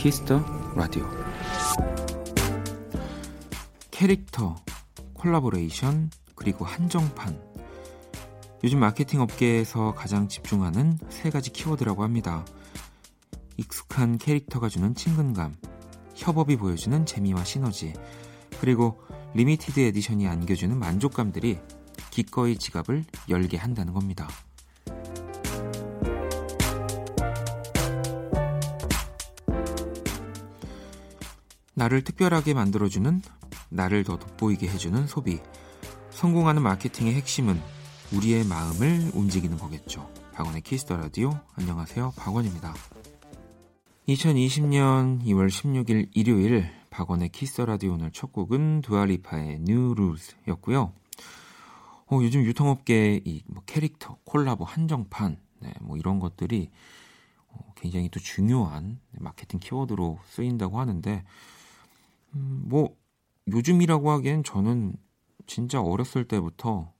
Kiss the Radio 캐릭터 콜라보레이션 그리고 한정판 요즘 마케팅 업계에서 가장 집중하는 세 가지 키워드라고 합니다. 익숙한 캐릭터가 주는 친근감, 협업이 보여주는 재미와 시너지, 그리고 limited edition이 안겨주는 만족감들이 기꺼이 지갑을 열게 한다는 겁니다. 나를 특별하게 만들어주는, 나를 더 돋보이게 해주는 소비. 성공하는 마케팅의 핵심은 우리의 마음을 움직이는 거겠죠. 박원의 Kiss the Radio. 안녕하세요. 박원입니다. 2020년 2월 16일 일요일 박원의 Kiss the Radio 오늘 첫 곡은 두아 리파의 New Rules였고요. 어, 요즘 유통업계 이 뭐 캐릭터, 콜라보, 한정판, 네, 뭐 이런 것들이 어, 굉장히 또 중요한 마케팅 키워드로 쓰인다고 하는데, 음, 뭐 요즘이라고 하기엔 저는 진짜 어렸을 때부터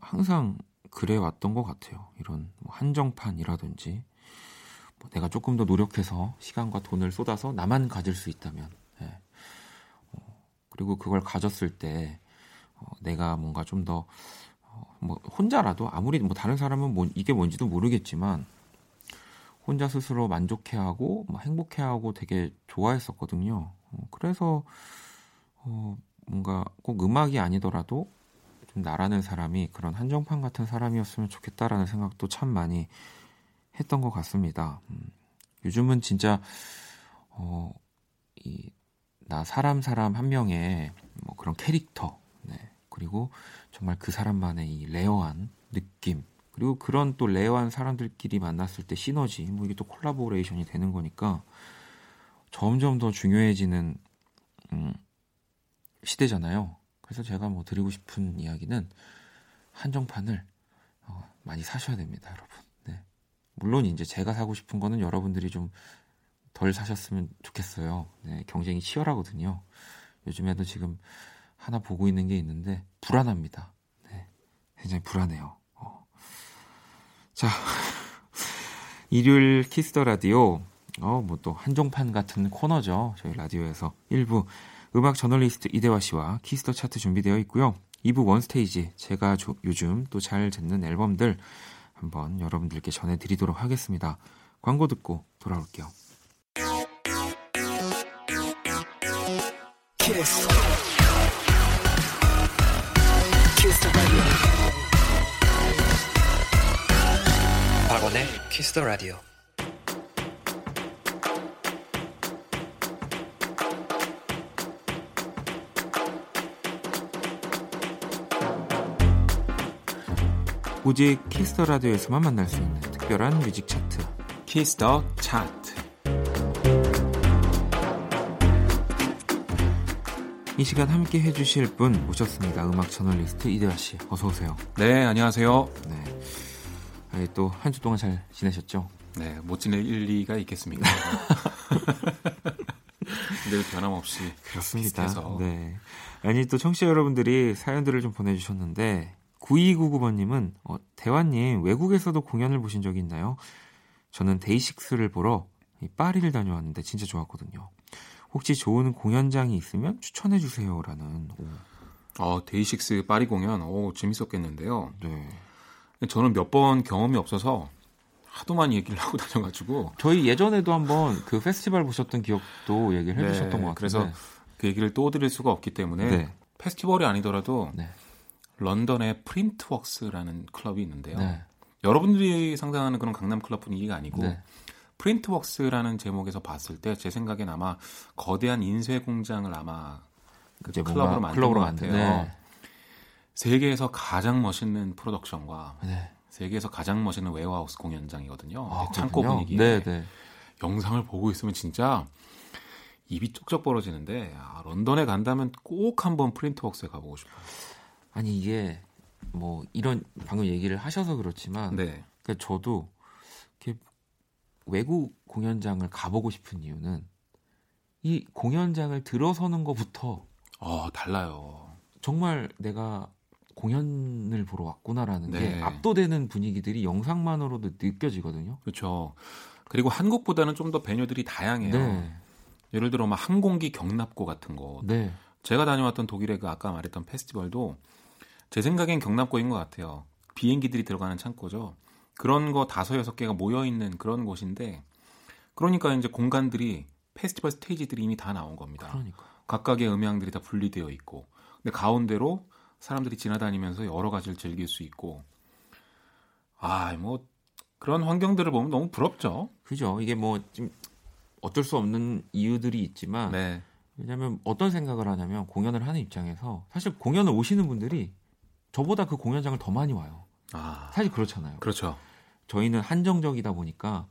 항상 그래 왔던 것 같아요. 이런 뭐 한정판이라든지 뭐 내가 조금 더 노력해서 시간과 돈을 쏟아서 나만 가질 수 있다면, 네. 어, 그리고 그걸 가졌을 때 어, 내가 뭔가 좀더 어, 뭐 혼자라도 아무리 뭐 다른 사람은 뭐 이게 뭔지도 모르겠지만 혼자 스스로 만족해하고 뭐 행복해하고 되게 좋아했었거든요. 어, 그래서 어, 뭔가 꼭 음악이 아니더라도 좀 나라는 사람이 그런 한정판 같은 사람이었으면 좋겠다라는 생각도 참 많이 했던 것 같습니다. 음, 요즘은 진짜 어, 이, 나 사람 사람 한 명의 뭐 그런 캐릭터 그리고 정말 그 사람만의 이 rare한 느낌 그리고 그런 또 rare한 사람들끼리 만났을 때 시너지 뭐 이게 또 collaboration이 되는 거니까 점점 더 중요해지는 음, 시대잖아요. 그래서 제가 뭐 드리고 싶은 이야기는 한정판을 어, 많이 사셔야 됩니다, 여러분. 네. 물론 이제 제가 사고 싶은 거는 여러분들이 좀 덜 사셨으면 좋겠어요. 네, 경쟁이 치열하거든요. 요즘에도 지금 하나 보고 있는 게 있는데 불안합니다. 네, 굉장히 불안해요. 어. 자, 일요일 Kiss the Radio. 어, 뭐 또 한정판 같은 코너죠. 저희 라디오에서 1부 음악 저널리스트 이대화 씨와 Kiss the Chart 준비되어 있고요. 2부 원스테이지 제가 조, 요즘 또 잘 듣는 앨범들 한번 여러분들께 전해드리도록 하겠습니다. 광고 듣고 돌아올게요. 키스. 키스 더 라디오. 오직 키스터 라디오에서만 만날 수 있는 특별한 뮤직 차트 키스터 차트 이 시간 함께 해주실 분 모셨습니다. 음악 저널리스트 이대화 씨, 어서 오세요. 네, 안녕하세요. 네, 또 한 주 동안 잘 지내셨죠? 네, 못 지낼 일리가 있겠습니까? 늘 변함없이 그렇습니다. 비슷해서. 네. 아니 또 청취자 여러분들이 사연들을 좀 보내주셨는데 9299번님은 어, 대화님 외국에서도 공연을 보신 적이 있나요? 저는 데이식스를 보러 파리를 다녀왔는데 진짜 좋았거든요. 혹시 좋은 공연장이 있으면 추천해 주세요라는. 어, 데이식스 파리 공연, 오, 재밌었겠는데요. 네. 저는 몇 번 경험이 없어서 하도 많이 얘기를 하고 다녀가지고. 저희 예전에도 한번 그 페스티벌 보셨던 기억도 얘기를 네, 해주셨던 것 같아요. 그래서 그 얘기를 또 드릴 수가 없기 때문에 네. 페스티벌이 아니더라도 네. 런던의 프린트웍스라는 클럽이 있는데요. 네. 여러분들이 상상하는 그런 강남 클럽 분위기가 아니고 네. 프린트웍스라는 제목에서 봤을 때 제 생각엔 아마 거대한 인쇄 공장을 아마 그 클럽으로 만든 클럽으로 것 같아요. 네. 세계에서 가장 멋있는 프로덕션과 네. 세계에서 가장 멋있는 warehouse 공연장이거든요. 아, 창고 분위기. 네, 네. 영상을 보고 있으면 진짜 입이 쪽쪽 벌어지는데 아, 런던에 간다면 꼭 한번 프린트웍스에 가보고 싶어요. 아니 이게 뭐 이런 방금 얘기를 하셔서 그렇지만 네. 그러니까 저도 이렇게 외국 공연장을 가보고 싶은 이유는 이 공연장을 들어서는 것부터 어, 달라요. 정말 내가 공연을 보러 왔구나라는 네. 게 압도되는 분위기들이 영상만으로도 느껴지거든요. 그렇죠. 그리고 한국보다는 좀더 베뉴들이 다양해요. 네. 예를 들어 막 항공기 경납고 같은 거. 네. 제가 다녀왔던 독일의 그 아까 말했던 페스티벌도 제 생각엔 경납고인 것 같아요. 비행기들이 들어가는 창고죠. 그런 거 다섯 여섯 개가 모여 있는 그런 곳인데 그러니까 이제 공간들이 페스티벌 스테이지들이 이미 다 나온 겁니다. 그러니까. 각각의 음향들이 다 분리되어 있고 근데 가운데로 사람들이 지나다니면서 여러 가지를 즐길 수 있고 아 뭐 그런 환경들을 보면 너무 부럽죠. 그죠. 이게 뭐좀 어쩔 수 없는 이유들이 있지만 네. 왜냐하면 어떤 생각을 하냐면 공연을 하는 입장에서 사실 공연을 오시는 분들이 저보다 그 공연장을 더 많이 와요. 아, 사실 그렇잖아요. 그렇죠. 저희는 한정적이다 보니까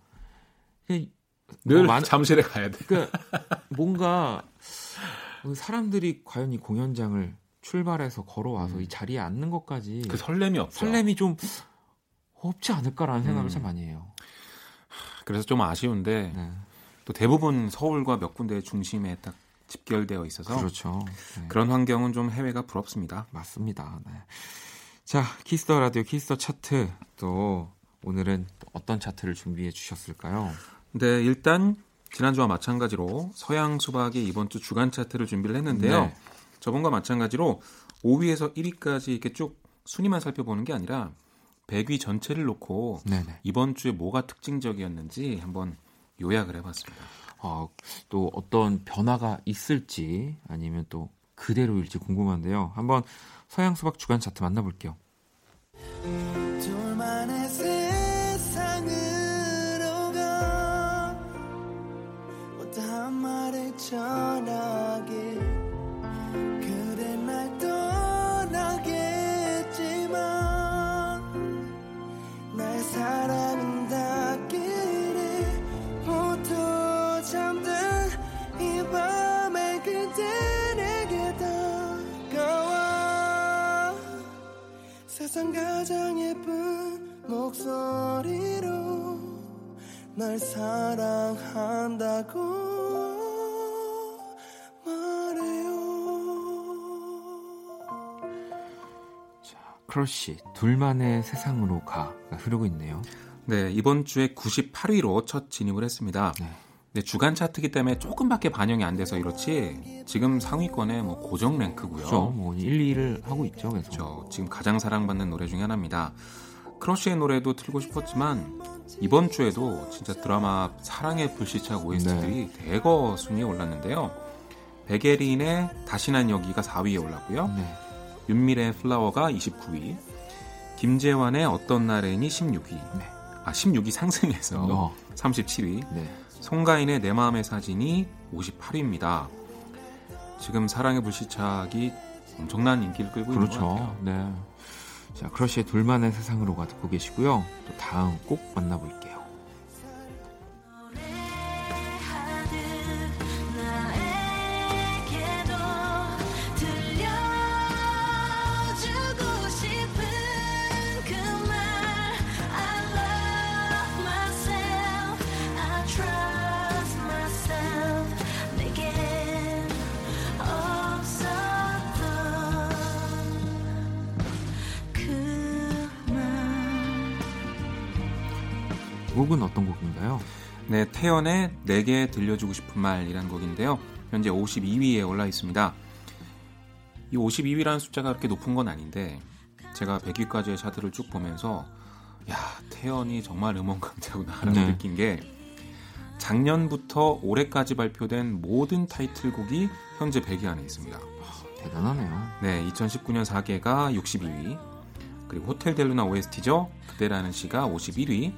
늘뭐 잠실에 가야 돼. 그러니까 뭔가 사람들이 과연 이 공연장을 출발해서 걸어와서 음. 이 자리에 앉는 것까지 그 설렘이 없죠. 설렘이 좀 없지 않을까라는 생각을 음. 참 많이 해요. 그래서 좀 아쉬운데 네. 또 대부분 서울과 몇 군데 중심에 딱 집결되어 있어서 그렇죠. 네. 그런 환경은 좀 해외가 부럽습니다. 맞습니다. 네. 자, Kiss the Radio Kiss the chart 또 오늘은 또 어떤 차트를 준비해 주셨을까요? 네, 일단 지난주와 마찬가지로 서양 수박의 이번 주 주간 차트를 준비를 했는데요. 네. 저번과 마찬가지로 5위에서 1위까지 이렇게 쭉 순위만 살펴보는 게 아니라 100위 전체를 놓고 네네. 이번 주에 뭐가 특징적이었는지 한번 요약을 해봤습니다. 어, 또 어떤 변화가 있을지 아니면 또 그대로일지 궁금한데요. 한번 서양 수박 주간 차트 만나볼게요. 세상 가장 예쁜 목소리로 널 사랑한다고 말해요. 자, 크러쉬 둘만의 세상으로 가 흐르고 있네요. 네, 이번 주에 98위로 첫 진입을 했습니다. 네. 네, 주간 차트기 때문에 조금밖에 반영이 안 돼서 이렇지 지금 상위권에 뭐 고정 랭크고요. 그렇죠. 뭐 1, 2위를 하고 있죠. 그래서. 그렇죠. 지금 가장 사랑받는 노래 중에 하나입니다. 크러쉬의 노래도 틀고 싶었지만 이번 주에도 진짜 드라마 사랑의 불시착 OST들이 네. 대거 순위에 올랐는데요. 백예린의 다시 난 여기가 4위에 올랐고요. 네. 윤미래의 Flower가 29위, 김재환의 어떤 날엔이 16위, 네. 아 16위 상승해서 어. 37위. 네. 송가인의 내 마음의 사진이 58위입니다. 지금 사랑의 불시착이 엄청난 인기를 끌고 그렇죠. 있는 것 같아요. 네. 자, 크러쉬의 둘만의 세상으로 가 듣고 계시고요. 또 다음 꼭 만나볼게요. 네, 태연의 내게 들려주고 싶은 말이란 곡인데요. 현재 52위에 올라 있습니다. 이 52위라는 숫자가 그렇게 높은 건 아닌데 제가 100위까지의 차트를 쭉 보면서 야 태연이 정말 음원 강자구나라는 네. 느낀 게 작년부터 올해까지 발표된 모든 타이틀곡이 현재 100위 안에 있습니다. 대단하네요. 네, 2019년 4개가 62위, 그리고 호텔 델루나 OST죠. 그대라는 시가 51위,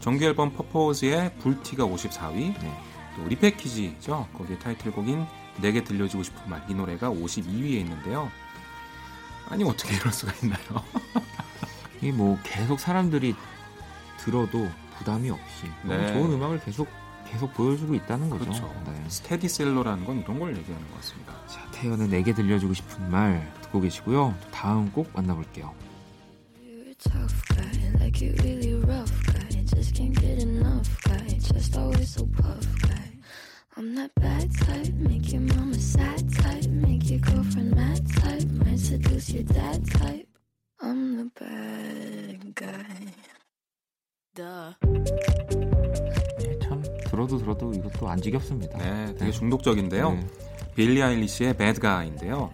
정규 앨범 퍼포즈의 불티가 54위, 네. 또 리패키지죠. 거기에 타이틀곡인 내게 들려주고 싶은 말 이 노래가 52위에 있는데요. 아니 어떻게 이럴 수가 있나요? 이 뭐 계속 사람들이 들어도 부담이 없이 네. 좋은 음악을 계속 계속 보여주고 있다는 거죠. 그렇죠. 네. 스테디셀러라는 건 이런 걸 얘기하는 것 같습니다. 자, 태연의 내게 들려주고 싶은 말 듣고 계시고요. 다음 곡 만나볼게요. just can't get enough guy. Just always so puff guy. I'm that bad type, make your mama sad type, make your girlfriend mad type, might seduce your dad type. I'm the bad guy. Duh. 참 들어도 들어도 이것도 안 지겹습니다. 네, 되게 중독적인데요. 네. 빌리 아일리시의 Bad Guy인데요.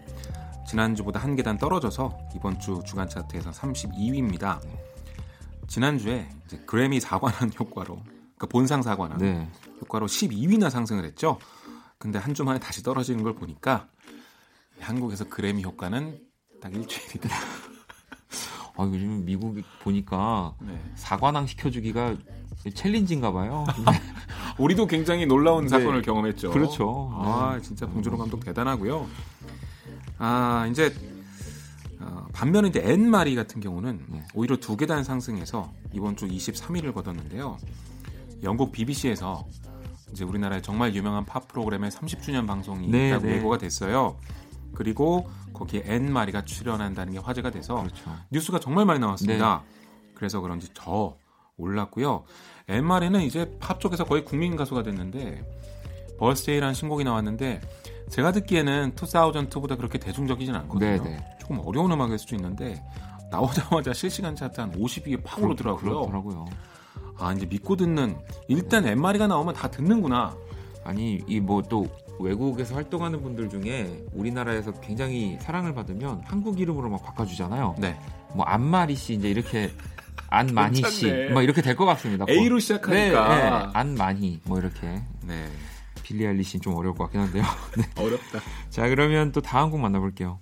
지난주보다 한 계단 떨어져서 이번 주 주간 차트에서 32위입니다. 네. 지난주에 그래미 사관왕 효과로 그러니까 본상 사관왕 네. 효과로 12위나 상승을 했죠. 근데 한 주 만에 다시 떨어지는 걸 보니까 한국에서 그래미 효과는 딱 일주일이다. 아, 요즘 미국 보니까 네. 사관왕 시켜주기가 챌린지인가 봐요. 우리도 굉장히 놀라운 네. 사건을 경험했죠. 그렇죠. 아, 진짜 봉준호 감독 대단하고요. 아, 이제 어, 반면에 이제 앤 마리 같은 경우는 네. 오히려 두 계단 상승해서 이번 주 23위를 거뒀는데요. 영국 BBC에서 이제 우리나라의 정말 유명한 팝 프로그램의 30주년 방송이 네, 있다고 네. 예고가 됐어요. 그리고 거기에 앤 마리가 출연한다는 게 화제가 돼서 그렇죠. 뉴스가 정말 많이 나왔습니다. 네. 그래서 그런지 더 올랐고요. 앤 마리는 이제 팝 쪽에서 거의 국민 가수가 됐는데 Birthday라는 신곡이 나왔는데 제가 듣기에는 2002보다 그렇게 대중적이진 않거든요. 네네. 네. 조금 어려운 음악일 수도 있는데 나오자마자 실시간 차트 한 50위에 팍 오르더라고요. 그렇더라고요. 아 이제 믿고 듣는 일단 엠마리가 나오면 다 듣는구나. 아니 이 뭐 또 외국에서 활동하는 분들 중에 우리나라에서 굉장히 사랑을 받으면 한국 이름으로 막 바꿔주잖아요. 네. 뭐 안마리 씨 이제 이렇게 안마니 씨, 뭐 이렇게 될 것 같습니다. A로 시작하니까 네, 네. 안마니 뭐 이렇게. 네. 빌리 알리씨는 좀 어려울 것 같긴 한데요. 네. 어렵다. 자 그러면 또 다음 곡 만나볼게요.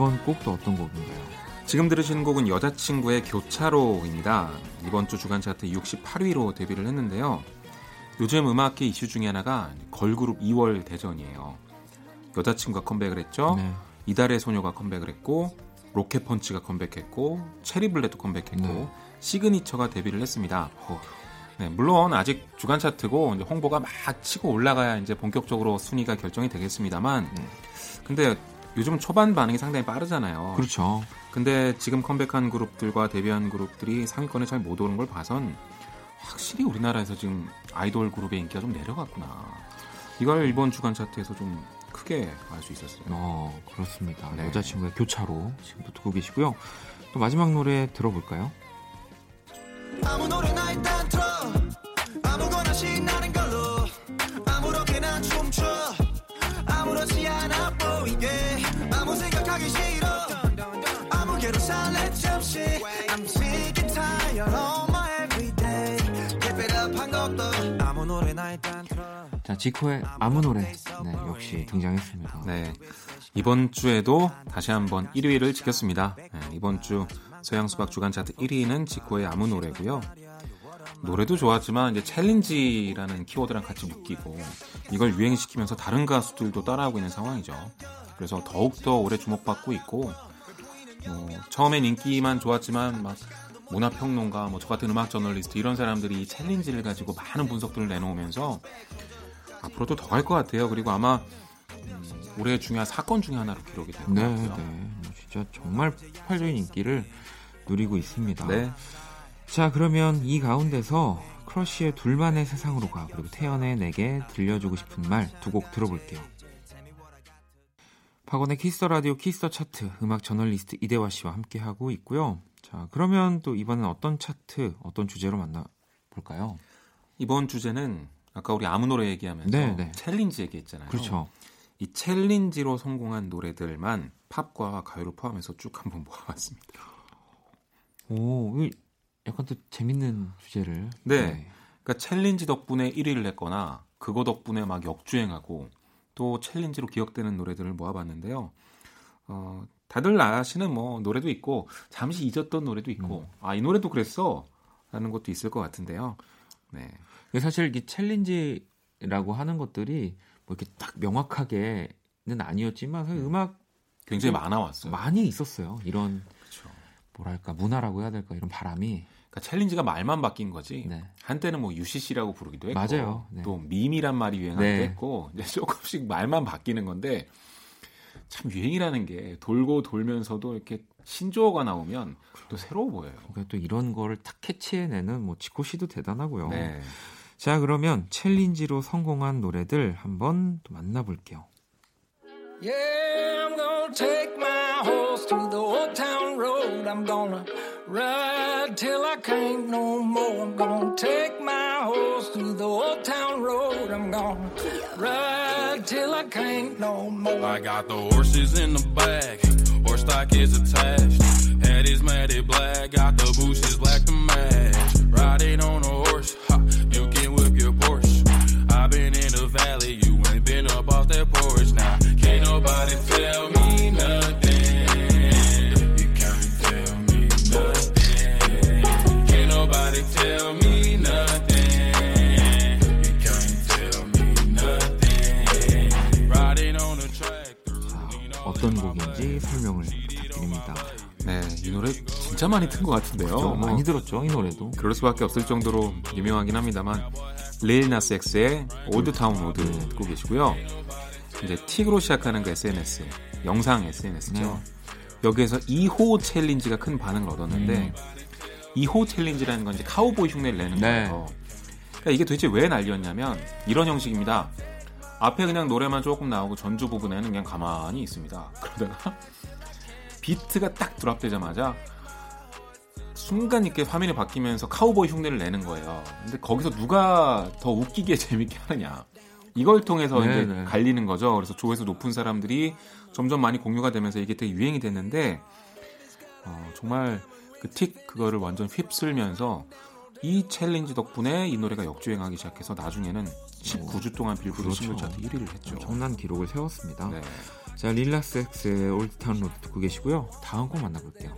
이번 곡도 어떤 곡인가요? 지금 들으시는 곡은 여자친구의 교차로입니다. 이번 주 주간 차트 68위로 데뷔를 했는데요. 요즘 음악계 이슈 중에 하나가 걸그룹 2월 대전이에요. 여자친구가 컴백을 했죠. 네. 이달의 소녀가 컴백을 했고 로켓펀치가 컴백했고 체리블렛도 컴백했고 네. 시그니처가 데뷔를 했습니다. 네, 물론 아직 주간 차트고 홍보가 막 치고 올라가야 이제 본격적으로 순위가 결정이 되겠습니다만 네. 근데 요즘 초반 반응이 상당히 빠르잖아요. 그렇죠. 근데 지금 컴백한 그룹들과 데뷔한 그룹들이 상위권에 잘 못 오는 걸 봐선 확실히 우리나라에서 지금 아이돌 그룹의 인기가 좀 내려갔구나. 이걸 이번 주간 차트에서 좀 크게 알 수 있었어요. 어, 그렇습니다. 네. 여자친구의 교차로 지금도 듣고 계시고요. 또 마지막 노래 들어볼까요? 아무 노래나 일단 틀어 아무거나 신나는 걸로 아무렇게나 춤춰 생각하기 싫어. 아무개로 살래 잠시. I'm sick and tired of my everyday. Keep it up 한 것도 아무 노래나 일단 틀어. 자 지코의 아무 노래. 네, 역시 등장했습니다. 네 이번 주에도 다시 한번 1위를 지켰습니다. 네, 이번 주 서양수박 주간 차트 1위는 지코의 아무 노래고요. 노래도 좋았지만 이제 챌린지라는 키워드랑 같이 묶이고 이걸 유행시키면서 다른 가수들도 따라하고 있는 상황이죠. 그래서 더욱더 오래 주목받고 있고 뭐 처음엔 인기만 좋았지만 막 문화평론가 뭐 저 같은 음악 저널리스트 이런 사람들이 챌린지를 가지고 많은 분석들을 내놓으면서 앞으로도 더 갈 것 같아요. 그리고 아마 음, 올해 중요한 사건 중에 하나로 기록이 될것 네, 같아요. 네, 뭐 진짜 정말 폭발적인 인기를 누리고 있습니다. 네. 자, 그러면 이 가운데서 크러쉬의 둘만의 세상으로 가 그리고 태연의 내게 들려주고 싶은 말 두 곡 들어볼게요. 박원의 Kiss the Radio Kiss the chart 음악 저널리스트 이대화 씨와 함께 하고 있고요. 자, 그러면 또 이번엔 어떤 차트, 어떤 주제로 만나 볼까요? 이번 주제는 아까 우리 아무 노래 얘기하면서 네, 네. challenge 얘기했잖아요. 그렇죠. 이 challenge로 성공한 노래들만 팝과 가요를 포함해서 쭉 한번 모아봤습니다. 오, 약간 또 재밌는 주제를. 네. 네. 그러니까 challenge 덕분에 1위를 했거나 그거 덕분에 막 역주행하고 또 challenge로 기억되는 노래들을 모아봤는데요. 어, 다들 아시는 뭐 노래도 있고 잠시 잊었던 노래도 있고 음. 아이 노래도 그랬어 라는 것도 있을 것 같은데요. 네. 사실 이 challenge라고 하는 것들이 뭐 이렇게 딱 명확하게는 아니었지만 사실 음악 굉장히 많아 왔어요. 많이 있었어요. 이런 뭐랄까 문화라고 해야 될까 이런 바람이 그러니까 챌린지가 말만 바뀐 거지. 네. 한때는 뭐 UCC라고 부르기도 했고, 맞아요. 네. 또 밈이란 말이 유행하기도 네. 했고, 이제 조금씩 말만 바뀌는 건데 참 유행이라는 게 돌고 돌면서도 이렇게 신조어가 나오면 또 새로워 보여요. 그러니까 또 이런 거를 탁 캐치해내는 뭐 지코 씨도 대단하고요. 네. 자 그러면 챌린지로 성공한 노래들 한번 또 만나볼게요. Yeah, I'm gonna take my horse through the old town road. I'm gonna ride till I can't no more. I'm gonna take my horse through the old town road. I'm gonna ride till I can't no more. I got the horses in the back, horse stock is attached. Head is matted black, got the bushes black to match. Riding on a horse, ha, you can whip your Porsche. I've been in the valley, you ain't been up off that porch now. Can't nobody tell me nothing. You can't tell me nothing. Can't nobody tell me nothing. You can't tell me nothing. Riding on a tractor. 어떤 곡인지 설명을 부탁드립니다. 네, 이 노래 진짜 많이 튼 것 같은데요. 그렇죠, 뭐 많이 들었죠, 이 노래도. 그럴 수밖에 없을 정도로 유명하긴 합니다만 릴 나스 엑스의 Old Town Road 듣고 계시고요. 이제 틱으로 시작하는 그 SNS, 영상 SNS죠. 네. 여기에서 Yeehaw challenge가 큰 반응을 얻었는데 음. Yeehaw challenge라는 건 이제 카우보이 흉내를 내는 네. 거예요. 그러니까 이게 도대체 왜 난리였냐면 이런 형식입니다. 앞에 그냥 노래만 조금 나오고 전주 부분에는 그냥 가만히 있습니다. 그러다가 비트가 딱 drop되자마자 순간 이렇게 화면이 바뀌면서 카우보이 흉내를 내는 거예요. 근데 거기서 누가 더 웃기게 재밌게 하느냐. 이걸 통해서 네네. 이제 네. 갈리는 거죠. 그래서 조회수 높은 사람들이 점점 많이 공유가 되면서 이게 되게 유행이 됐는데 어, 정말 그 틱 그거를 완전 휩쓸면서 이 challenge 덕분에 이 노래가 역주행하기 시작해서 나중에는 19주 동안 빌보드 그렇죠. 싱글 차트 1위를 했죠. 엄청난 기록을 세웠습니다. 네. 자, 릴 나스 엑스의 Old Town Road 듣고 계시고요. 다음 곡 만나볼게요.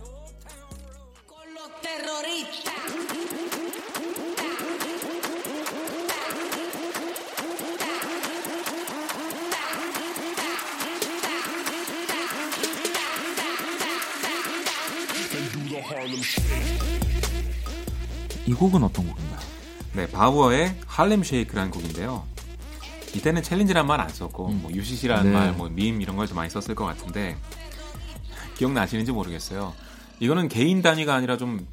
이 곡은 어떤 곡인가요? 네, 바우어의 Harlem Shake라는 곡인데요. 이때는 challenge란 말 안 썼고 음. 뭐 UCC라는 네. 말, 뭐 밈 이런 걸 좀 많이 썼을 것 같은데 기억나시는지 모르겠어요. 이거는 개인 단위가 아니라 좀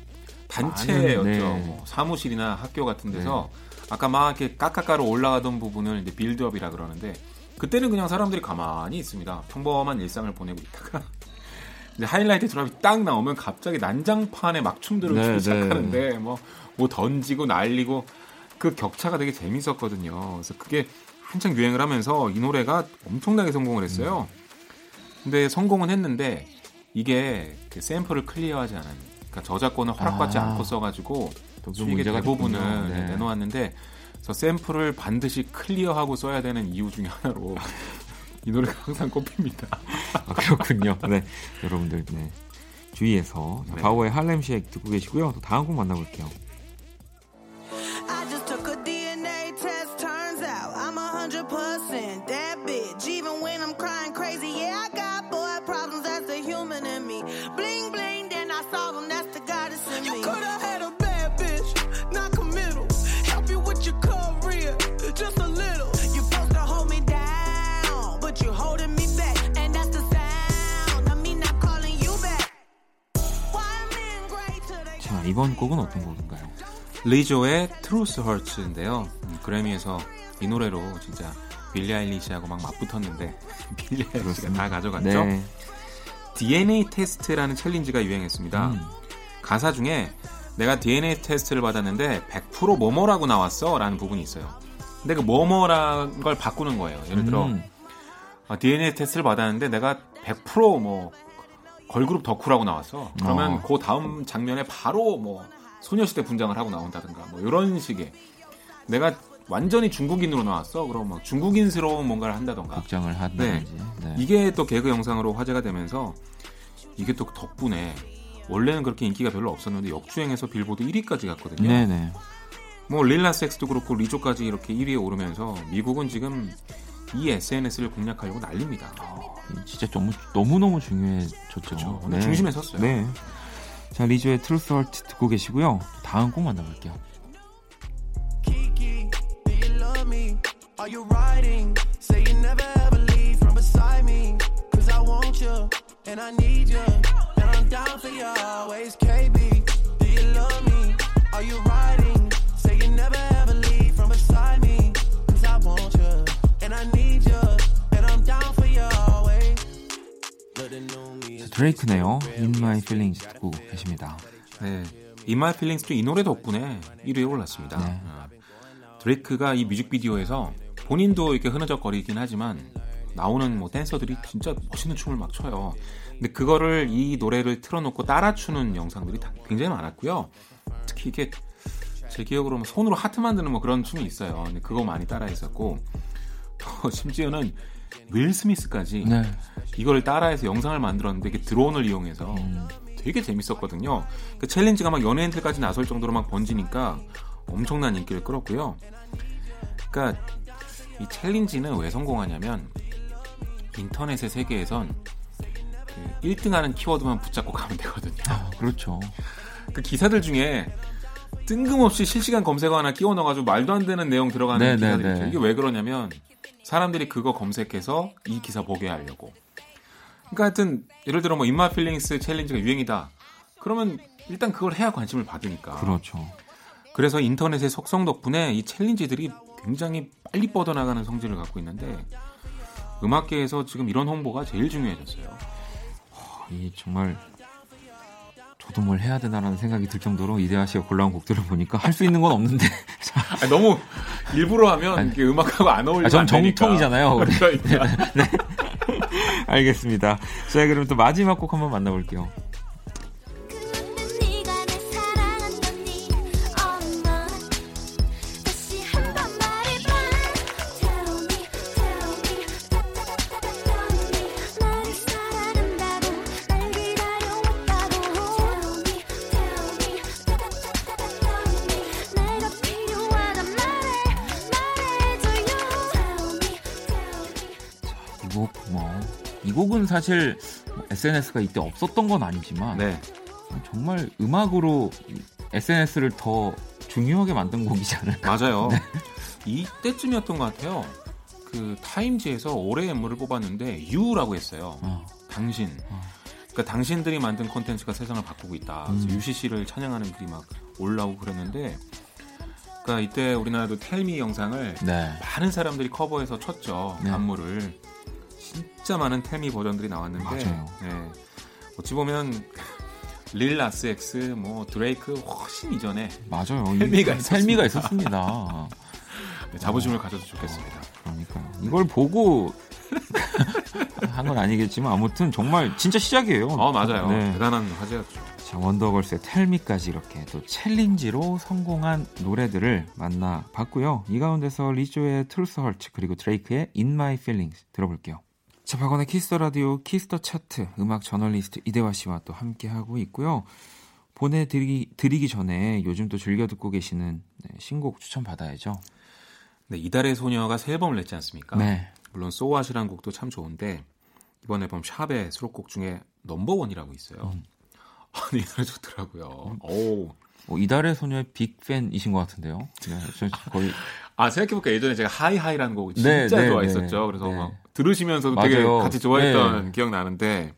단체였죠. 네. 뭐 사무실이나 학교 같은 데서 네. 아까 막 이렇게 깎아가로 올라가던 부분을 이제 build-up이라 그러는데 그때는 그냥 사람들이 가만히 있습니다. 평범한 일상을 보내고 있다가 이제 하이라이트 드랍이 딱 나오면 갑자기 난장판에 막춤들을 네, 추기 네. 시작하는데 뭐, 뭐 던지고 날리고 그 격차가 되게 재밌었거든요. 그래서 그게 한창 유행을 하면서 이 노래가 엄청나게 성공을 했어요. 근데 성공은 했는데 이게 그 샘플을 클리어하지 않은 그러니까 저작권을 허락받지 아, 않고 써가지고 수익의 대부분을 네. 내놓았는데 그 샘플을 반드시 클리어하고 써야 되는 이유 중에 하나로 이 노래가 항상 꼽힙니다. 아, 그렇군요. 네, 여러분들 네. 주위에서 네. 바우의 할렘 쉐이크 듣고 계시고요. 또 다음 곡 만나볼게요. 이번 곡은 어떤 곡인가요? 리조의 Truth Hurts인데요. 음, 그래미에서 이 노래로 진짜 빌리 아일리시하고 막 맞붙었는데 빌리 아일리시가 다 가져갔죠. 네. DNA 테스트라는 challenge가 유행했습니다. 음. 가사 중에 내가 DNA 테스트를 받았는데 100% 뭐뭐라고 나왔어 라는 부분이 있어요. 근데 그 뭐뭐라는 걸 바꾸는 거예요. 예를 들어 음. DNA 아, 테스트를 받았는데 내가 100%뭐 걸그룹 덕후라고 나왔어. 그러면 어. 그 다음 장면에 바로 뭐 소녀시대 분장을 하고 나온다든가 뭐 이런 식의 내가 완전히 중국인으로 나왔어. 그럼 막 중국인스러운 뭔가를 한다던가. 복장을 한다든지. 네. 네. 이게 또 개그 영상으로 화제가 되면서 이게 또 덕분에 원래는 그렇게 인기가 별로 없었는데 역주행해서 빌보드 1위까지 갔거든요. 네네. 뭐 릴라 섹스도 그렇고 리조까지 이렇게 1위에 오르면서 미국은 지금 이 SNS를 공략하려고 난립니다. 어, 진짜 너무 너무 너무 중요해졌죠. 그렇죠. 네. 중심에 섰어요. 네. 자, 리조의 트루스 헐트 듣고 계시고요. 다음 곡 만나볼게요. Are you riding? Say you never ever leave from beside me. Cause I want you, and I need you. And I'm down for you always, KB. Do you love me? Are you riding? Say you never ever leave from beside me. Cause I want you, and I need you. And I'm down for you always. 드레이크네요. In My Feelings 듣고 계십니다. 네. In My Feelings도 이 노래 덕분에 1위에 올랐습니다. 네. 드레이크가 이 뮤직비디오에서 본인도 이렇게 흐느적거리긴 하지만 나오는 뭐 댄서들이 진짜 멋있는 춤을 막 춰요. 근데 그거를 이 노래를 틀어놓고 따라 추는 영상들이 굉장히 많았고요. 특히 이게 제 기억으로 뭐 손으로 하트 만드는 뭐 그런 춤이 있어요. 근데 그거 많이 따라 했었고 또 심지어는 윌 스미스까지 네. 이걸 따라해서 영상을 만들었는데 이게 드론을 이용해서 음. 되게 재밌었거든요. 그 챌린지가 막 연예인들까지 나설 정도로 막 번지니까 엄청난 인기를 끌었고요. 그러니까 이 챌린지는 왜 성공하냐면 인터넷의 세계에선 그 1등하는 키워드만 붙잡고 가면 되거든요. 아, 그렇죠. 그 기사들 중에 뜬금없이 실시간 검색어 하나 끼워 넣어가지고 말도 안 되는 내용 들어가는 네, 네 기사들이 네, 있죠. 이게 왜 그러냐면 사람들이 그거 검색해서 이 기사 보게 하려고. 그러니까 하여튼 예를 들어 뭐 In My Feelings 챌린지가 유행이다. 그러면 일단 그걸 해야 관심을 받으니까. 그렇죠. 그래서 인터넷의 속성 덕분에 이 챌린지들이 굉장히 빨리 뻗어나가는 성질을 갖고 있는데 음악계에서 지금 이런 홍보가 제일 중요해졌어요. 이 정말 저도 뭘 해야 되나라는 생각이 들 정도로 이대하 씨가 골라온 곡들을 보니까 할 수 있는 건 없는데 아니, 너무 일부러 하면 아니, 음악하고 안 어울리죠. 아, 전 정통이잖아요. 그러니까. 네. 알겠습니다. 자, 그럼 또 마지막 곡 한번 만나볼게요. 사실 SNS가 이때 없었던 건 아니지만 네. 정말 음악으로 SNS를 더 중요하게 만든 곡이지 않을까. 맞아요. 네. 이때쯤이었던 것 같아요. 그 타임지에서 올해의 인물을 뽑았는데 유라고 했어요. 어. 당신. 어. 그러니까 당신들이 만든 콘텐츠가 세상을 바꾸고 있다. 음. UCC를 찬양하는 글이 막 올라오고 그랬는데 그러니까 이때 우리나라도 텔미 영상을 네. 많은 사람들이 커버해서 쳤죠. 네. 안무를. 진짜 많은 Tell Me 버전들이 나왔는데 맞아요. 네. 어찌 보면 릴 나스 엑스, 뭐 드레이크 훨씬 이전에 맞아요. 텔미가 텔미가 있었습니다. 네, 자부심을 어, 가져도 좋겠습니다. 어, 그러니까 이걸 보고 한 건 아니겠지만 아무튼 정말 진짜 시작이에요. 어 맞아요. 네. 대단한 화제였죠. 자 원더걸스의 Tell Me까지 이렇게 또 챌린지로 성공한 노래들을 만나봤고요. 이 가운데서 리조의 Truth Hurts 그리고 드레이크의 In My Feelings 들어볼게요. 자, 박원의 Kiss the Radio Kiss the 차트 음악 저널리스트 이대화 씨와 또 함께 하고 있고요. 보내드리기 드리기 전에 요즘 또 즐겨 듣고 계시는 네, 신곡 추천 받아야죠. 네, 이달의 소녀가 새 앨범을 냈지 않습니까? 네. 물론 So What이라는 곡도 참 좋은데 이번 앨범 샵의 수록곡 중에 Number One이라고 있어요. 음. 아, 이 노래 좋더라고요. 음. 오. 어, 이달의 소녀의 big fan이신 것 같은데요. 네, 거의 아 생각해보니까 예전에 제가 Hi High라는 곡을 네, 진짜 네, 좋아했었죠. 네, 그래서 네. 막 들으시면서도 맞아요. 되게 같이 좋아했던 네. 기억 나는데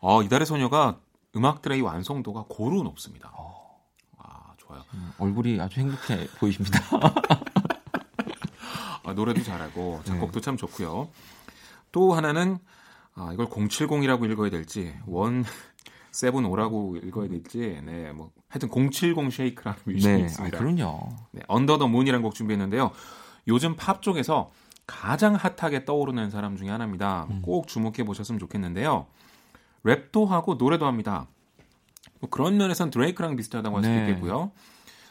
어, 이달의 소녀가 음악들의 완성도가 고루 높습니다. 어. 아 좋아요. 음, 얼굴이 아주 행복해 보이십니다. 아, 노래도 잘하고 작곡도 참 좋고요. 또 하나는 아, 이걸 070이라고 읽어야 될지 one seven O라고 읽어야 될지 네, 뭐 하여튼 070 쉐이크라는 뮤지션이 네, 있습니다. 아, 그럼요. 네, Under the Moon이라는 곡 준비했는데요. 요즘 팝 쪽에서 가장 핫하게 떠오르는 사람 중에 하나입니다. 음. 꼭 주목해 보셨으면 좋겠는데요. 랩도 하고 노래도 합니다. 뭐 그런 면에선 드레이크랑 비슷하다고 할수 네. 있겠고요.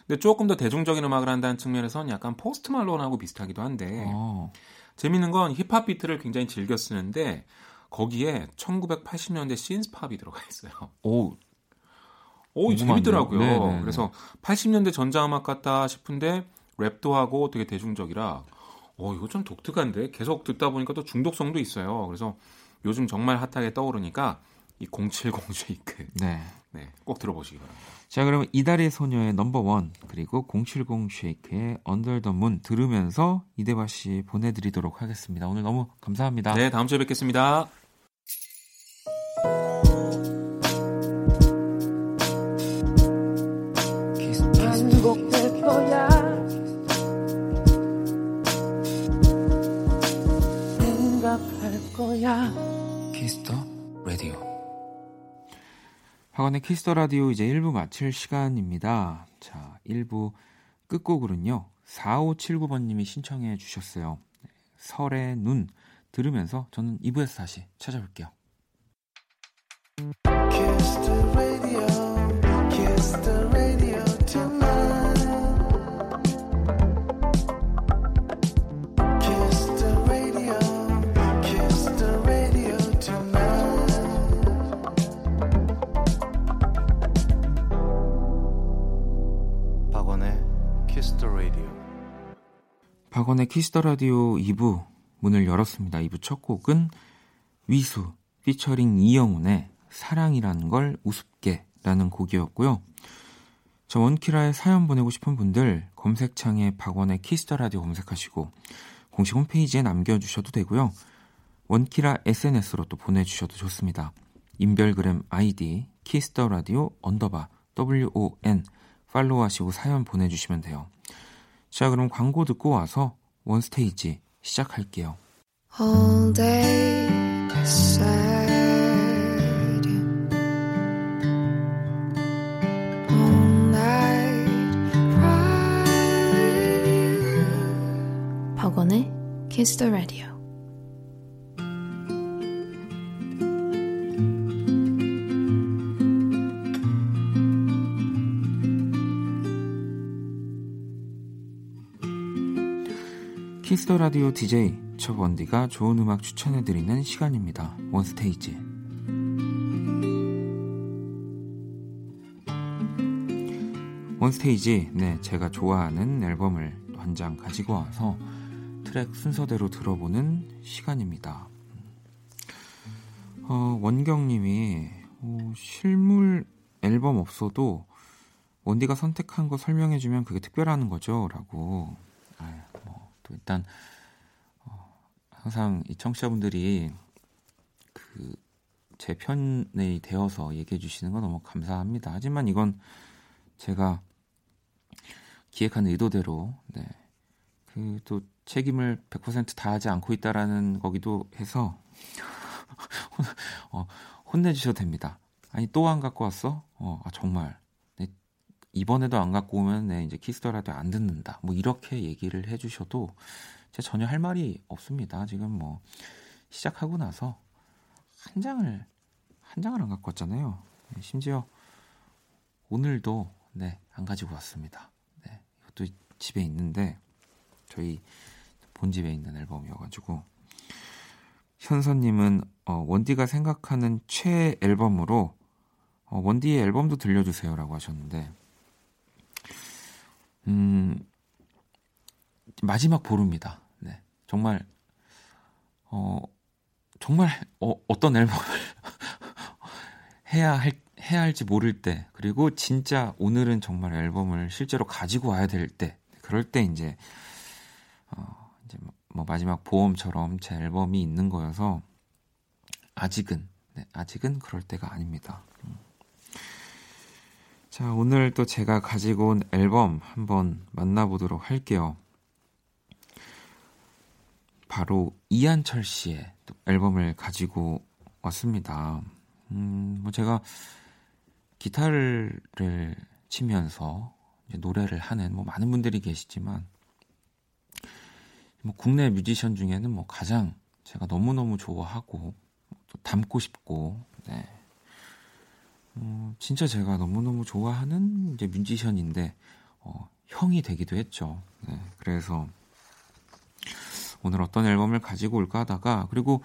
근데 조금 더 대중적인 음악을 한다는 측면에선 약간 포스트 말론하고 비슷하기도 한데 어. 재밌는 건 힙합 비트를 굉장히 즐겨 쓰는데 거기에 1980년대 synth-pop이 들어가 있어요. 오, 오 재밌더라고요. 네네. 네, 네. 그래서 80년대 전자음악 같다 싶은데 랩도 하고 되게 대중적이라 어 이거 좀 독특한데 계속 듣다 보니까 또 중독성도 있어요. 그래서 요즘 정말 핫하게 떠오르니까 이 070 쉐이크. 네. 네, 꼭 들어보시기 바랍니다. 자, 그러면 이달의 소녀의 Number One 그리고 070 쉐이크의 Under the Moon 들으면서 이대화 씨 보내드리도록 하겠습니다. 오늘 너무 감사합니다. 네, 다음 주에 뵙겠습니다. Kiss the Radio 박원의 Kiss the Radio 이제 1부 마칠 시간입니다. 자, 1부 끝곡으로는요. 4579번님이 신청해 주셨어요. 설의 눈 들으면서 저는 2부에서 다시 찾아볼게요. 박원의 Kiss the Radio 2부 문을 열었습니다. 2부 첫 곡은 위수 피처링 이영훈의 사랑이란 걸 우습게라는 곡이었고요. 저 원키라에 사연 보내고 싶은 분들 검색창에 박원의 Kiss the Radio 검색하시고 공식 홈페이지에 남겨주셔도 되고요. 원키라 SNS로 또 보내주셔도 좋습니다. 인별그램 아이디 Kiss the Radio 언더바 WON 팔로우하시고 사연 보내주시면 돼요. 자, 그럼 광고 듣고 와서 원스테이지 시작할게요. All day sad. All night cry. 박원의 Kiss the Radio. Kiss the Radio DJ 저 원디가 좋은 음악 추천해드리는 시간입니다. One Stage. One Stage, 네, 제가 좋아하는 앨범을 한 장 가지고 와서 트랙 순서대로 들어보는 시간입니다. 어, 원경님이 어, 실물 앨범 없어도 원디가 선택한 거 설명해주면 그게 특별한 거죠? 라고. 아, 뭐, 또 일단 어, 항상 이 청취자분들이 그 제 편에 되어서 얘기해 주시는 건 너무 감사합니다. 하지만 이건 제가 기획한 의도대로 네. 그 또 책임을 100% 다하지 않고 있다라는 거기도 해서 어, 혼내주셔도 됩니다. 아니 또 안 갖고 왔어? 어, 아, 정말 이번에도 안 갖고 오면 내 이제 키스터라도 안 듣는다. 뭐 이렇게 얘기를 해주셔도 제가 전혀 할 말이 없습니다. 지금 뭐 시작하고 나서 한 장을 한 장을 안 갖고 왔잖아요. 네, 심지어 오늘도 네 안 가지고 왔습니다. 네 이것도 집에 있는데 저희 본 집에 있는 앨범이어가지고 현선님은 어, 원디가 생각하는 최애 앨범으로 어, 원디의 앨범도 들려주세요라고 하셨는데 음, 마지막 보루입니다. 네. 정말, 어, 정말, 어, 어떤 앨범을 해야 할, 해야 할지 모를 때, 그리고 진짜 오늘은 정말 앨범을 실제로 가지고 와야 될 때, 그럴 때 이제, 어, 이제 뭐, 뭐 마지막 보험처럼 제 앨범이 있는 거여서, 아직은, 네, 아직은 그럴 때가 아닙니다. 음. 자, 오늘 또 제가 가지고 온 앨범 한번 만나보도록 할게요. 바로 이한철 씨의 또 앨범을 가지고 왔습니다. 음, 뭐 제가 기타를 치면서 노래를 하는 뭐 많은 분들이 계시지만 뭐 국내 뮤지션 중에는 뭐 가장 제가 너무너무 좋아하고 또 닮고 싶고 네. 어, 진짜 제가 너무너무 좋아하는 이제 뮤지션인데 어, 형이 되기도 했죠. 네, 그래서 오늘 어떤 앨범을 가지고 올까 하다가 그리고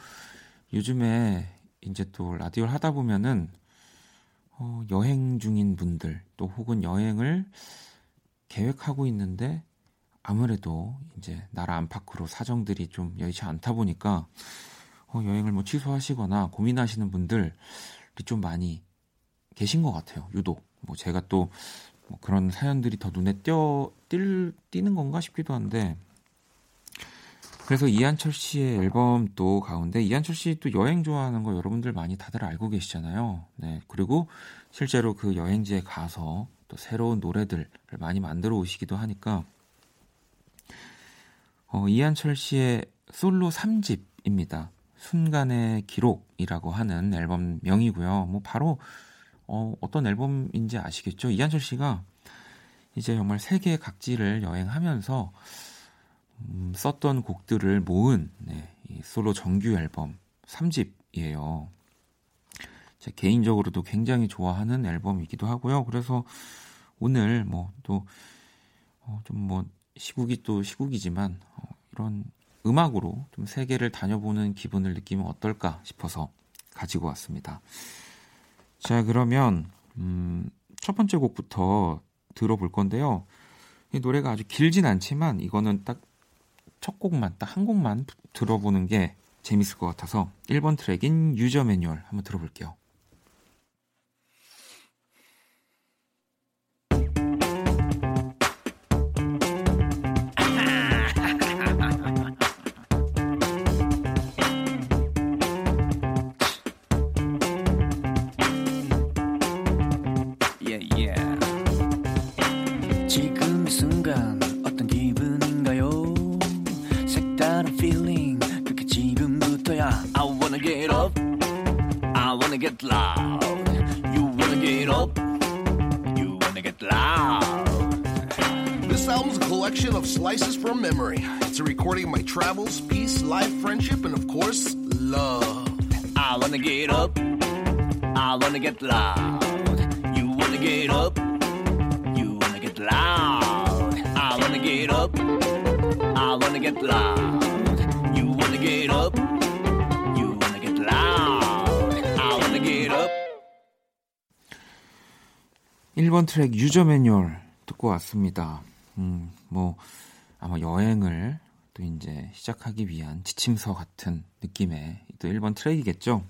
요즘에 이제 또 라디오를 하다 보면은 어, 여행 중인 분들 또 혹은 여행을 계획하고 있는데 아무래도 이제 나라 안팎으로 사정들이 좀 여의치 않다 보니까 어, 여행을 뭐 취소하시거나 고민하시는 분들이 좀 많이 계신 것 같아요. 유독. 뭐 제가 또 뭐 그런 사연들이 더 눈에 띄어 띌, 띄는 건가 싶기도 한데 그래서 이한철 씨의 앨범 또 가운데 이한철 씨 또 여행 좋아하는 거 여러분들 많이 다들 알고 계시잖아요. 네. 그리고 실제로 그 여행지에 가서 또 새로운 노래들을 많이 만들어 오시기도 하니까 어, 이한철 씨의 솔로 3집입니다. 순간의 기록이라고 하는 앨범 명이고요. 뭐 바로 어, 어떤 앨범인지 아시겠죠? 이한철 씨가 이제 정말 세계 각지를 여행하면서 음, 썼던 곡들을 모은 네, 솔로 정규 앨범 3집이에요. 제 개인적으로도 굉장히 좋아하는 앨범이기도 하고요. 그래서 오늘 뭐 또 좀뭐 어, 시국이 또 시국이지만 어, 이런 음악으로 좀 세계를 다녀보는 기분을 느끼면 어떨까 싶어서 가지고 왔습니다. 자 그러면 음, 첫 번째 곡부터 들어볼 건데요. 이 노래가 아주 길진 않지만 이거는 딱 첫 곡만 딱 한 곡만 들어보는 게 재밌을 것 같아서 1번 트랙인 유저 매뉴얼 한번 들어볼게요. Travels, peace, life, friendship, and of course, love. I wanna get up. I wanna get loud. You wanna get up. You wanna get loud. I wanna get up. I wanna get loud. You wanna get up. You wanna get loud. I wanna get up. 1번 트랙 유저 매뉴얼 듣고 왔습니다. 음, 뭐 아마 여행을 또 이제 시작하기 위한 지침서 같은 느낌의 또 1번 트랙이겠죠.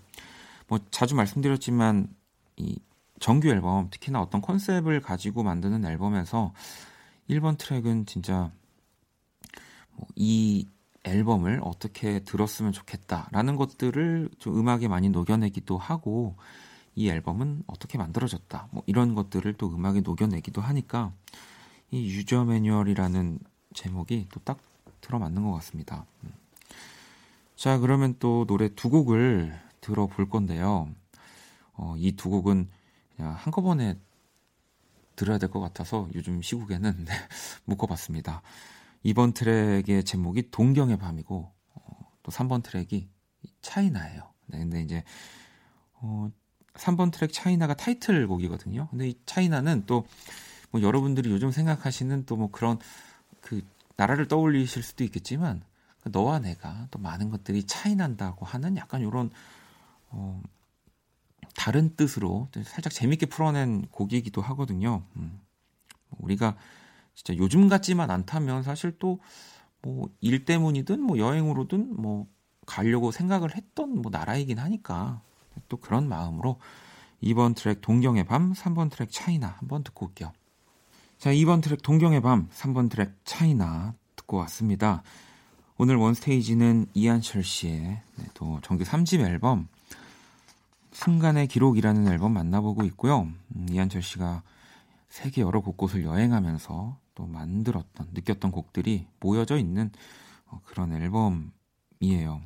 뭐 자주 말씀드렸지만 이 정규 앨범 특히나 어떤 컨셉을 가지고 만드는 앨범에서 1번 트랙은 진짜 뭐 이 앨범을 어떻게 들었으면 좋겠다라는 것들을 좀 음악에 많이 녹여내기도 하고 이 앨범은 어떻게 만들어졌다 뭐 이런 것들을 또 음악에 녹여내기도 하니까 이 유저 매뉴얼이라는 제목이 또 딱 들어맞는 것 같습니다. 음. 자, 그러면 또 노래 두 곡을 들어볼 건데요. 어, 이 두 곡은 그냥 한꺼번에 들어야 될 것 같아서 요즘 시국에는 네, 묶어봤습니다. 이번 트랙의 제목이 동경의 밤이고 어, 또 3번 트랙이 차이나예요. 네, 근데 이제 어, 3번 트랙 차이나가 타이틀곡이거든요. 근데 이 차이나는 또 뭐 여러분들이 요즘 생각하시는 또 뭐 그런 그 나라를 떠올리실 수도 있겠지만 너와 내가 또 많은 것들이 차이 난다고 하는 약간 이런 어, 다른 뜻으로 살짝 재밌게 풀어낸 곡이기도 하거든요. 음. 우리가 진짜 요즘 같지만 않다면 사실 또 뭐 일 때문이든 뭐 여행으로든 뭐 가려고 생각을 했던 뭐 나라이긴 하니까 또 그런 마음으로 2번 트랙 동경의 밤, 3번 트랙 차이나 한번 듣고 올게요. 자, 2번 트랙 동경의 밤, 3번 트랙 차이나 듣고 왔습니다. 오늘 원스테이지는 이한철 씨의 네, 또 정규 3집 앨범 순간의 기록이라는 앨범 만나보고 있고요. 음, 이한철 씨가 세계 여러 곳곳을 여행하면서 또 만들었던 느꼈던 곡들이 모여져 있는 어, 그런 앨범이에요.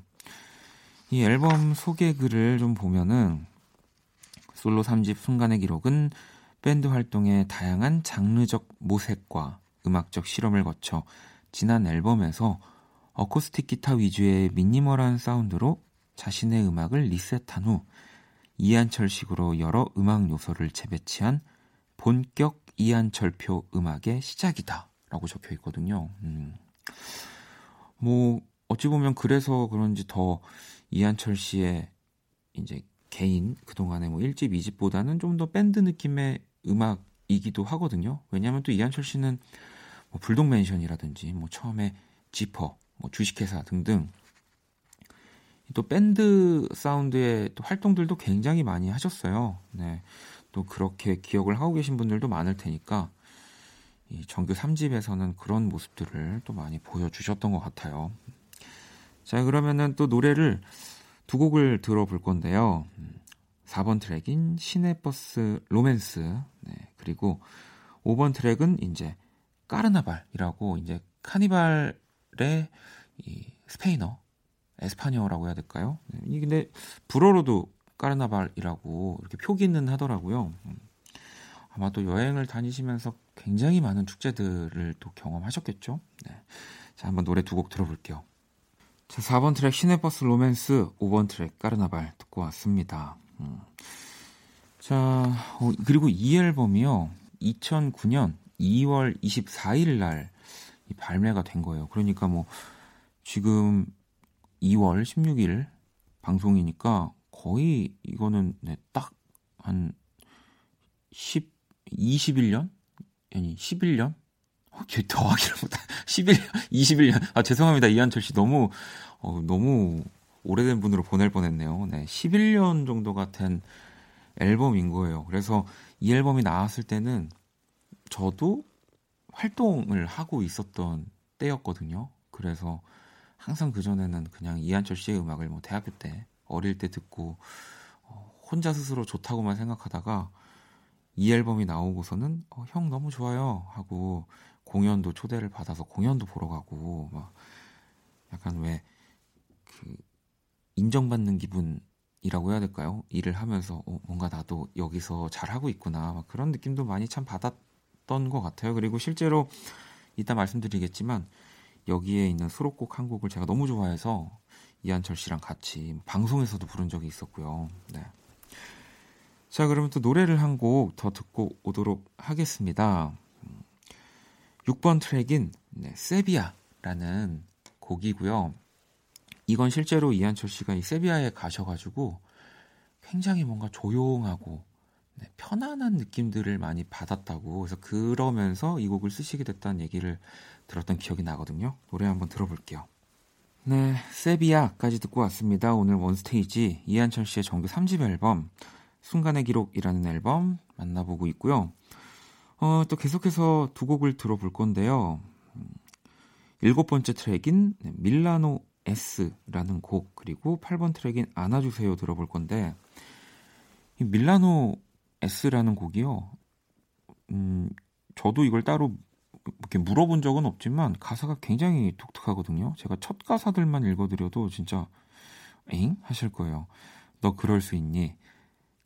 이 앨범 소개글을 좀 보면은 솔로 3집 순간의 기록은 밴드 활동의 다양한 장르적 모색과 음악적 실험을 거쳐 지난 앨범에서 어쿠스틱 기타 위주의 미니멀한 사운드로 자신의 음악을 리셋한 후 이한철식으로 여러 음악 요소를 재배치한 본격 이한철표 음악의 시작이다. 라고 적혀 있거든요. 음. 뭐, 어찌 보면 그래서 그런지 더 이한철 씨의 이제 개인 그동안의 뭐 1집, 2집보다는 좀 더 밴드 느낌의 음악이기도 하거든요. 왜냐하면 또 이한철 씨는 뭐 불독 맨션이라든지 뭐 처음에 지퍼, 뭐 주식회사 등등 또 밴드 사운드의 또 활동들도 굉장히 많이 하셨어요. 네. 또 그렇게 기억을 하고 계신 분들도 많을 테니까 이 정규 3집에서는 그런 모습들을 또 많이 보여주셨던 것 같아요. 자, 그러면은 또 노래를 두 곡을 들어볼 건데요. 4번 트랙인 시내버스 로맨스, 네, 그리고 5번 트랙은 이제 Carnaval이라고 이제 카니발의 이 스페인어, 에스파냐어라고 해야 될까요? 네, 이 근데 불어로도 Carnaval이라고 이렇게 표기는 하더라고요. 음. 아마 또 여행을 다니시면서 굉장히 많은 축제들을 또 경험하셨겠죠? 네. 자, 한번 노래 두 곡 들어볼게요. 자, 4번 트랙 시내버스 로맨스, 5번 트랙 Carnaval 듣고 왔습니다. 음. 자, 어, 그리고 이 앨범이요. 2009년 2월 24일 날 발매가 된 거예요. 그러니까 뭐 지금 2월 16일 방송이니까 거의 이거는 네, 딱한 10, 21년? 아니, 11년? 어, 더하기를 못해. 11년, 21년. 아, 죄송합니다. 이한철 씨. 너무, 어, 너무 오래된 분으로 보낼 뻔했네요. 네. 11년 정도가 된 앨범인 거예요. 그래서 이 앨범이 나왔을 때는 저도 활동을 하고 있었던 때였거든요. 그래서 항상 그전에는 그냥 이한철 씨의 음악을 뭐 대학교 때, 어릴 때 듣고, 어, 혼자 스스로 좋다고만 생각하다가 이 앨범이 나오고서는 어, 형 너무 좋아요 하고 공연도 초대를 받아서 공연도 보러 가고 막 약간 왜 그 인정받는 기분이라고 해야 될까요? 일을 하면서 어, 뭔가 나도 여기서 잘 하고 있구나 막 그런 느낌도 많이 참 받았던 것 같아요. 그리고 실제로 이따 말씀드리겠지만 여기에 있는 수록곡 한 곡을 제가 너무 좋아해서 이한철 씨랑 같이 방송에서도 부른 적이 있었고요. 네. 자, 그러면 또 노래를 한 곡 더 듣고 오도록 하겠습니다. 6번 트랙인 네, 세비야라는 곡이고요. 이건 실제로 이한철 씨가 이 세비야에 가셔가지고 굉장히 뭔가 조용하고 네, 편안한 느낌들을 많이 받았다고 그래서 그러면서 이 곡을 쓰시게 됐다는 얘기를 들었던 기억이 나거든요. 노래 한번 들어볼게요. 네, 세비야까지 듣고 왔습니다. 오늘 원스테이지 이한철 씨의 정규 3집 앨범 순간의 기록이라는 앨범 만나보고 있고요. 어, 또 계속해서 두 곡을 들어볼 건데요. 일곱 번째 트랙인 밀라노 S라는 곡 그리고 8번 트랙인 안아주세요 들어볼 건데 이 밀라노 S라는 곡이요. 음, 저도 이걸 따로 이렇게 물어본 적은 없지만 가사가 굉장히 독특하거든요. 제가 첫 가사들만 읽어드려도 진짜 엥 하실 거예요. 너 그럴 수 있니?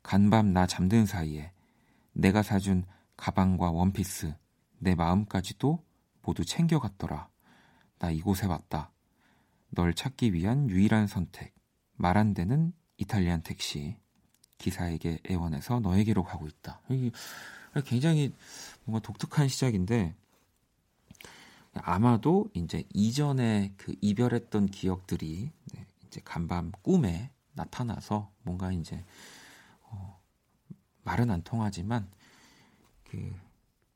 간밤 나 잠든 사이에 내가 사준 가방과 원피스, 내 마음까지도 모두 챙겨갔더라. 나 이곳에 왔다. 널 찾기 위한 유일한 선택. 말 안 되는 이탈리안 택시. 기사에게 애원해서 너에게로 가고 있다. 굉장히 뭔가 독특한 시작인데 아마도 이제 이전에 그 이별했던 기억들이 네, 이제 간밤 꿈에 나타나서 뭔가 이제 말은 안 통하지만 그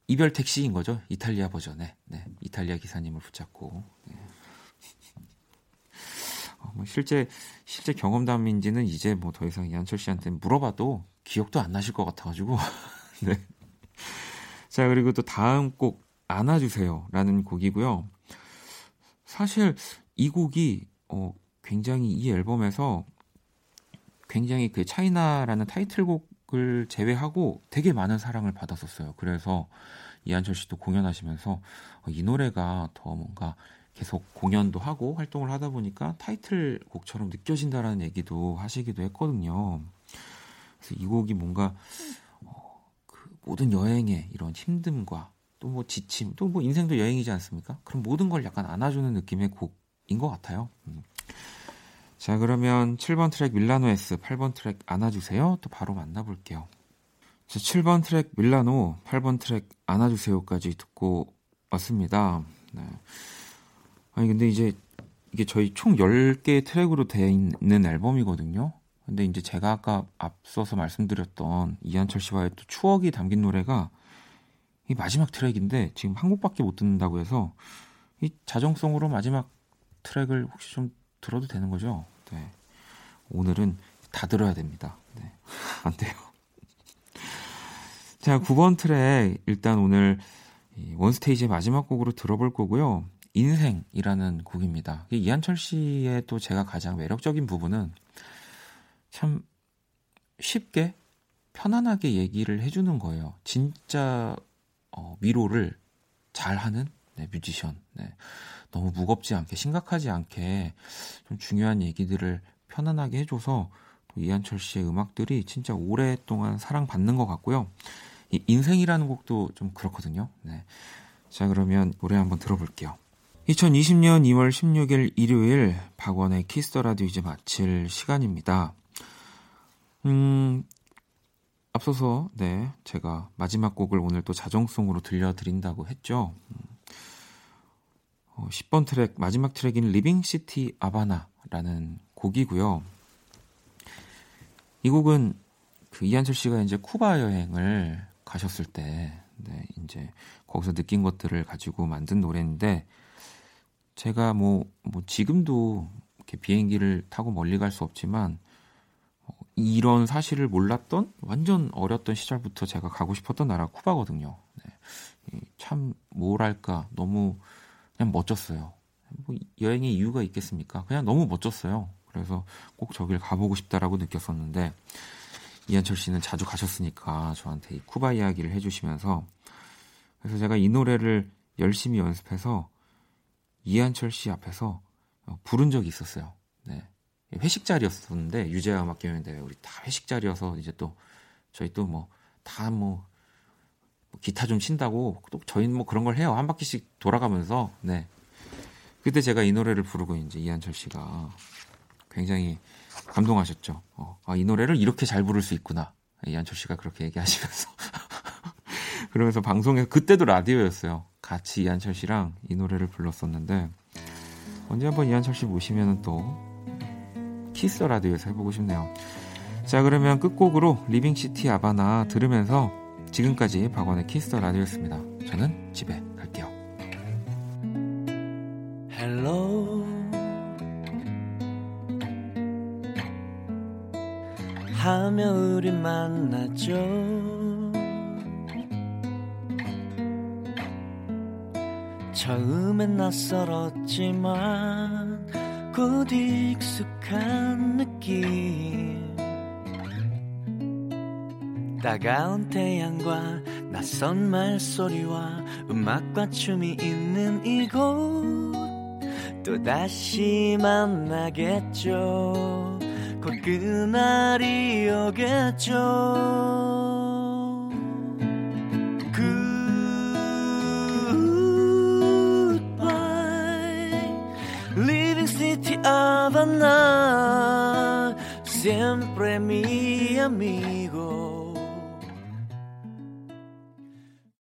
이별 택시인 거죠. 이탈리아 버전에. 네, 이탈리아 기사님을 붙잡고. 네. 어, 뭐 실제 실제 경험담인지는 이제 뭐 더 이상 이한철 씨한테 물어봐도 기억도 안 나실 것 같아가지고. 네. 자 그리고 또 다음 곡 안아주세요라는 곡이고요. 사실 이 곡이 어, 굉장히 이 앨범에서 굉장히 그 차이나라는 타이틀곡 을 제외하고 되게 많은 사랑을 받았었어요. 그래서 이한철 씨도 공연하시면서 어, 이 노래가 더 뭔가 계속 공연도 하고 활동을 하다 보니까 타이틀곡처럼 느껴진다라는 얘기도 하시기도 했거든요. 그래서 이 곡이 뭔가 어, 그 모든 여행의 이런 힘듦과 또 뭐 지침, 또 뭐 인생도 여행이지 않습니까? 그럼 모든 걸 약간 안아주는 느낌의 곡인 것 같아요. 음. 자, 그러면 7번 트랙 밀라노 S, 8번 트랙 안아주세요. 또 바로 만나볼게요. 자, 7번 트랙 밀라노, 8번 트랙 안아주세요까지 듣고 왔습니다. 네. 아니, 근데 이제 이게 저희 총 10개의 트랙으로 되어 있는 앨범이거든요. 근데 이제 제가 아까 앞서서 말씀드렸던 이한철 씨와의 또 추억이 담긴 노래가 이 마지막 트랙인데 지금 한 곡밖에 못 듣는다고 해서 이 자정성으로 마지막 트랙을 혹시 좀 들어도 되는 거죠? 네. 오늘은 다 들어야 됩니다. 네. 안 돼요. 자, 9번 트랙 일단 오늘 원스테이지의 마지막 곡으로 들어볼 거고요. 인생이라는 곡입니다. 이한철 씨의 또 제가 가장 매력적인 부분은 참 쉽게 편안하게 얘기를 해주는 거예요. 진짜 어, 위로를 잘하는 네, 뮤지션. 네. 너무 무겁지 않게 심각하지 않게 좀 중요한 얘기들을 편안하게 해줘서 이한철 씨의 음악들이 진짜 오랫동안 사랑받는 것 같고요. 이 인생이라는 곡도 좀 그렇거든요. 네. 자 그러면 노래 한번 들어볼게요. 2020년 2월 16일 일요일 박원의 Kiss the Radio 이제 마칠 시간입니다. 음, 앞서서 네 제가 마지막 곡을 오늘 또 자정송으로 들려드린다고 했죠. 음, 어, 10번 트랙 마지막 트랙인 Living City 아바나라는 곡이고요. 이 곡은 그 이한철 씨가 이제 쿠바 여행을 가셨을 때 네, 이제 거기서 느낀 것들을 가지고 만든 노래인데 제가 뭐, 뭐 지금도 이렇게 비행기를 타고 멀리 갈 수 없지만 어, 이런 사실을 몰랐던 완전 어렸던 시절부터 제가 가고 싶었던 나라 쿠바거든요. 네. 참 뭐랄까 너무 그냥 멋졌어요. 뭐 여행의 이유가 있겠습니까? 그냥 너무 멋졌어요. 그래서 꼭 저길 가보고 싶다라고 느꼈었는데 이한철 씨는 자주 가셨으니까 저한테 이 쿠바 이야기를 해주시면서 그래서 제가 이 노래를 열심히 연습해서 이한철 씨 앞에서 어, 부른 적이 있었어요. 네. 회식 자리였었는데 유재하 음악 경연 대회 우리 다 회식 자리여서 이제 또 저희 또 뭐 다뭐 뭐 기타 좀 친다고 또 저희는 뭐 그런 걸 해요 한 바퀴씩 돌아가면서 네 그때 제가 이 노래를 부르고 이제 이한철 씨가 굉장히 감동하셨죠. 어, 아, 이 노래를 이렇게 잘 부를 수 있구나. 이한철 씨가 그렇게 얘기하시면서 그러면서 방송에 그때도 라디오였어요. 같이 이한철 씨랑 이 노래를 불렀었는데 언제 한번 이한철 씨 모시면 또 키스 라디오에서 해보고 싶네요. 자 그러면 끝곡으로 Living City 아바나 들으면서 지금까지 박원의 키스 라디오였습니다. 저는 집에 갈게요. Hello. 하며 우리 만나죠. 처음엔 낯설었지만 곧 익숙한 느낌. 따가운 태양과 낯선 말소리와 음악과 춤이 있는 이곳. 또다시 만나겠죠. 곧 그날이 오겠죠 And me, and me.